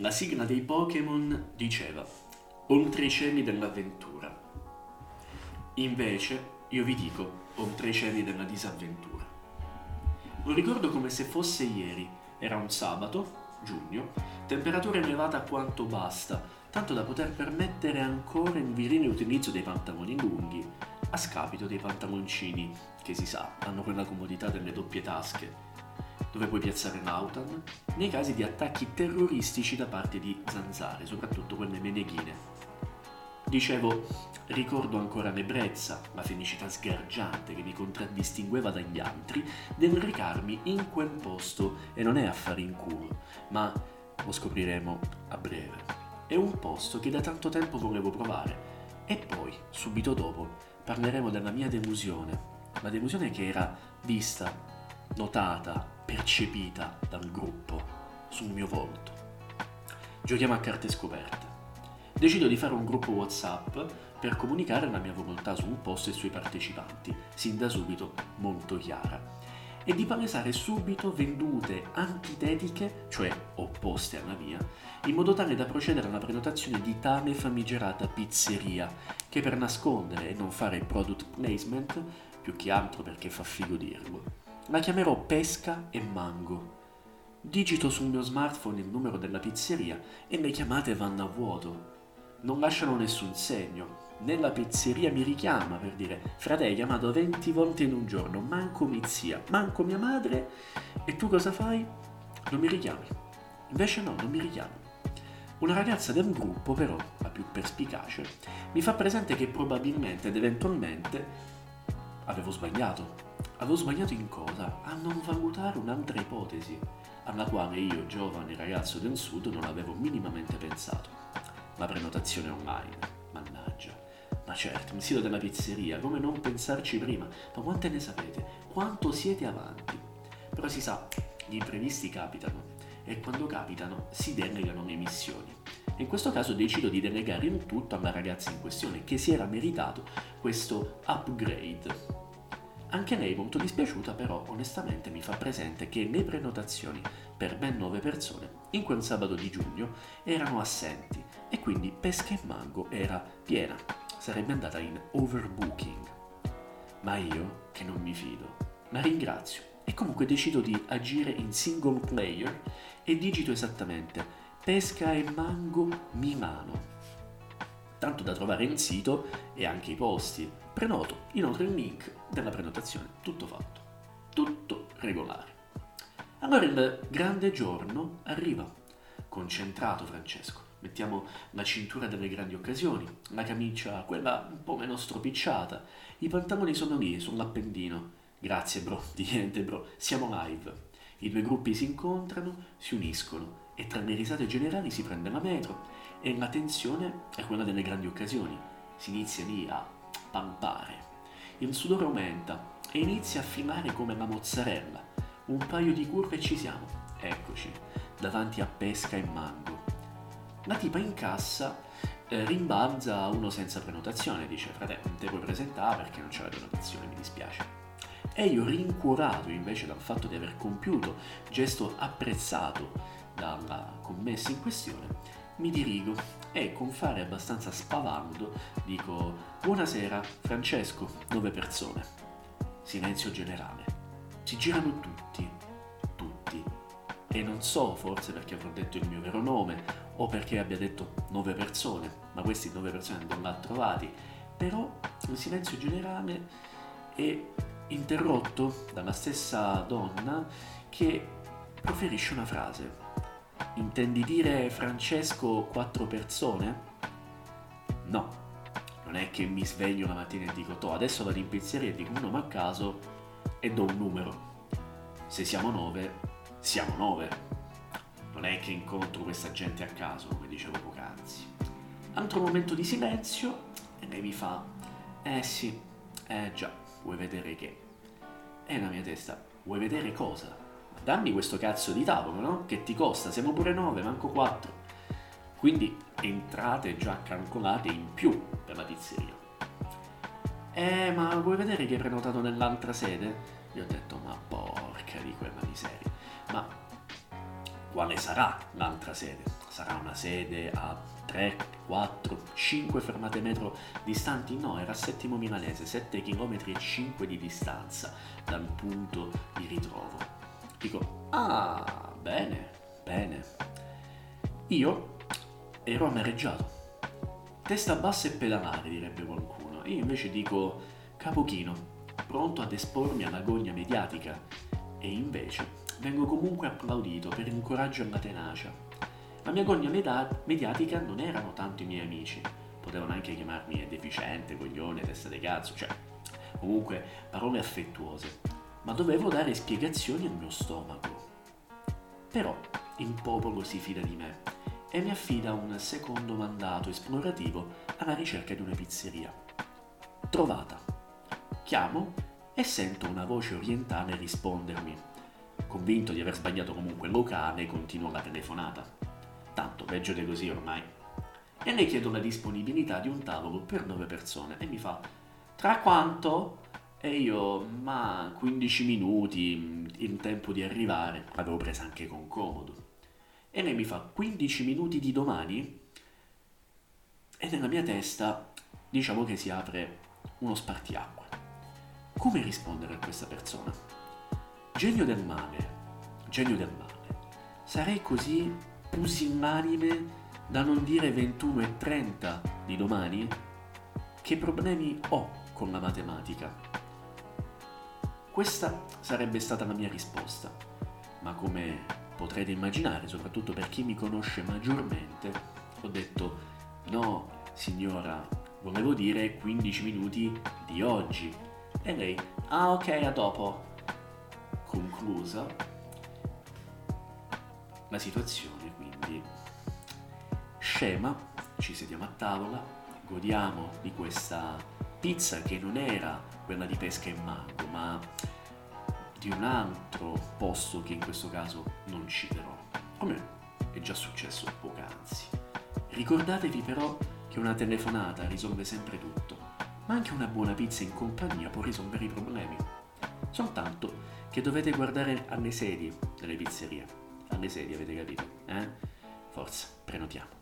La sigla dei Pokémon diceva Oltre i cieli dell'avventura. Invece io vi dico Oltre i cieli della disavventura. Lo ricordo come se fosse ieri. Era un sabato, giugno, temperatura elevata quanto basta, tanto da poter permettere ancora il virile utilizzo dei pantaloni lunghi, a scapito dei pantaloncini, che si sa, hanno quella comodità delle doppie tasche, dove puoi piazzare l'autan, nei casi di attacchi terroristici da parte di zanzare, soprattutto quelle meneghine. Dicevo, ricordo ancora l'ebbrezza, la felicità sgargiante che mi contraddistingueva dagli altri nel recarmi in quel posto e non è affare in culo, ma lo scopriremo a breve. È un posto che da tanto tempo volevo provare e poi, subito dopo, parleremo della mia delusione, la delusione che era vista, notata, percepita dal gruppo sul mio volto. Giochiamo a carte scoperte. Decido di fare un gruppo WhatsApp per comunicare la mia volontà su un posto e sui partecipanti, sin da subito molto chiara, e di palesare subito vendute antitetiche, cioè opposte alla mia, in modo tale da procedere alla prenotazione di tale famigerata pizzeria, che per nascondere e non fare product placement, più che altro perché fa figo dirlo, la chiamerò Pesca e Mango. Digito sul mio smartphone il numero della pizzeria e le chiamate vanno a vuoto. Non lasciano nessun segno. Nella pizzeria mi richiama per dire frate hai chiamato 20 volte in un giorno, manco mia zia, manco mia madre e tu cosa fai? Non mi richiami. Invece no, non mi richiami. Una ragazza del gruppo, però, la più perspicace, mi fa presente che probabilmente ed eventualmente avevo sbagliato Avevo sbagliato in cosa? A non valutare un'altra ipotesi, alla quale io, giovane ragazzo del sud, non avevo minimamente pensato. La prenotazione online. Mannaggia. Ma certo, il sito della pizzeria, come non pensarci prima? Ma quante ne sapete? Quanto siete avanti? Però si sa, gli imprevisti capitano e quando capitano si delegano le missioni. In questo caso decido di delegare il tutto alla ragazza in questione che si era meritato questo upgrade anche lei molto dispiaciuta però onestamente mi fa presente che le prenotazioni per ben 9 persone in quel sabato di giugno erano assenti e quindi Pesca e Mango era piena, sarebbe andata in overbooking. Ma io, che non mi fido, la ringrazio e comunque decido di agire in single player e digito esattamente Pesca e Mango Milano tanto da trovare il sito e anche i posti. Prenoto inoltre il link della prenotazione, tutto fatto, tutto regolare. Allora il grande giorno arriva. Concentrato Francesco, mettiamo la cintura delle grandi occasioni, la camicia, quella un po' meno stropicciata, i pantaloni sono lì sull'appendino. Grazie bro, di niente bro, siamo live. I due gruppi si incontrano, si uniscono e tra le risate generali si prende la metro e la tensione è quella delle grandi occasioni. Si inizia lì a pampare. Il sudore aumenta e inizia a filare come la mozzarella. Un paio di curve e ci siamo. Eccoci, davanti a pesca e mango. La tipa in cassa eh, rimbalza uno senza prenotazione, dice frate, non te puoi presentare perché non c'è la prenotazione, mi dispiace. E io rincuorato invece dal fatto di aver compiuto gesto apprezzato dalla commessa in questione, mi dirigo e con fare abbastanza spavaldo dico Buonasera, Francesco, nove persone. Silenzio generale. Si girano tutti, tutti. E non so, forse perché avrò detto il mio vero nome o perché abbia detto nove persone, ma questi nove persone non l'ha trovati. Però il silenzio generale è interrotto dalla stessa donna che proferisce una frase Intendi dire Francesco quattro persone? No, non è che mi sveglio la mattina e dico, to, adesso vado in pizzeria e dico un nome a caso e do un numero. Se siamo nove, siamo nove. Non è che incontro questa gente a caso, come dicevo poc'anzi. Altro momento di silenzio e lei mi fa, eh sì, eh già, vuoi vedere che? E la mia testa, vuoi vedere cosa? Dammi questo cazzo di tavolo, no? Che ti costa, siamo pure 9, manco 4. Quindi entrate già calcolate in più per la pizzeria. Eh, ma vuoi vedere che hai prenotato nell'altra sede? Gli ho detto, ma porca di quella miseria. Ma quale sarà l'altra sede? sarà una sede a 3, 4, 5 fermate metro distanti? No, era a Settimo Milanese, 7 km e 5 di distanza dal punto di ritrovo. Ah, bene, bene. Io ero amareggiato. Testa bassa e pedalare, direbbe qualcuno. Io invece dico capochino, pronto ad espormi alla gogna mediatica. E invece vengo comunque applaudito per il coraggio e la tenacia. La mia gogna meda- mediatica non erano tanto i miei amici, potevano anche chiamarmi deficiente, coglione, testa di cazzo, cioè comunque parole affettuose, ma dovevo dare spiegazioni al mio stomaco. Però il popolo si fida di me e mi affida un secondo mandato esplorativo alla ricerca di una pizzeria. Trovata. Chiamo e sento una voce orientale rispondermi. Convinto di aver sbagliato comunque locale, continuo la telefonata. Tanto peggio di così ormai. E le chiedo la disponibilità di un tavolo per nove persone e mi fa tra quanto? E io, ma 15 minuti, il tempo di arrivare, l'avevo presa anche con comodo. E lei mi fa 15 minuti di domani? E nella mia testa diciamo che si apre uno spartiacque. Come rispondere a questa persona? Genio del male, genio del male. Sarei così pusillanime da non dire 21 e 30 di domani? Che problemi ho con la matematica? Questa sarebbe stata la mia risposta, ma come potrete immaginare, soprattutto per chi mi conosce maggiormente, ho detto no, signora, volevo dire 15 minuti di oggi. E lei, ah ok, a dopo conclusa la situazione, quindi scema, ci sediamo a tavola, godiamo di questa pizza che non era quella di pesca in mango, ma di un altro posto che in questo caso non citerò, come è già successo poc'anzi. Ricordatevi però che una telefonata risolve sempre tutto, ma anche una buona pizza in compagnia può risolvere i problemi. Soltanto che dovete guardare alle sedie delle pizzerie. Alle sedie, avete capito? Eh? Forza, prenotiamo.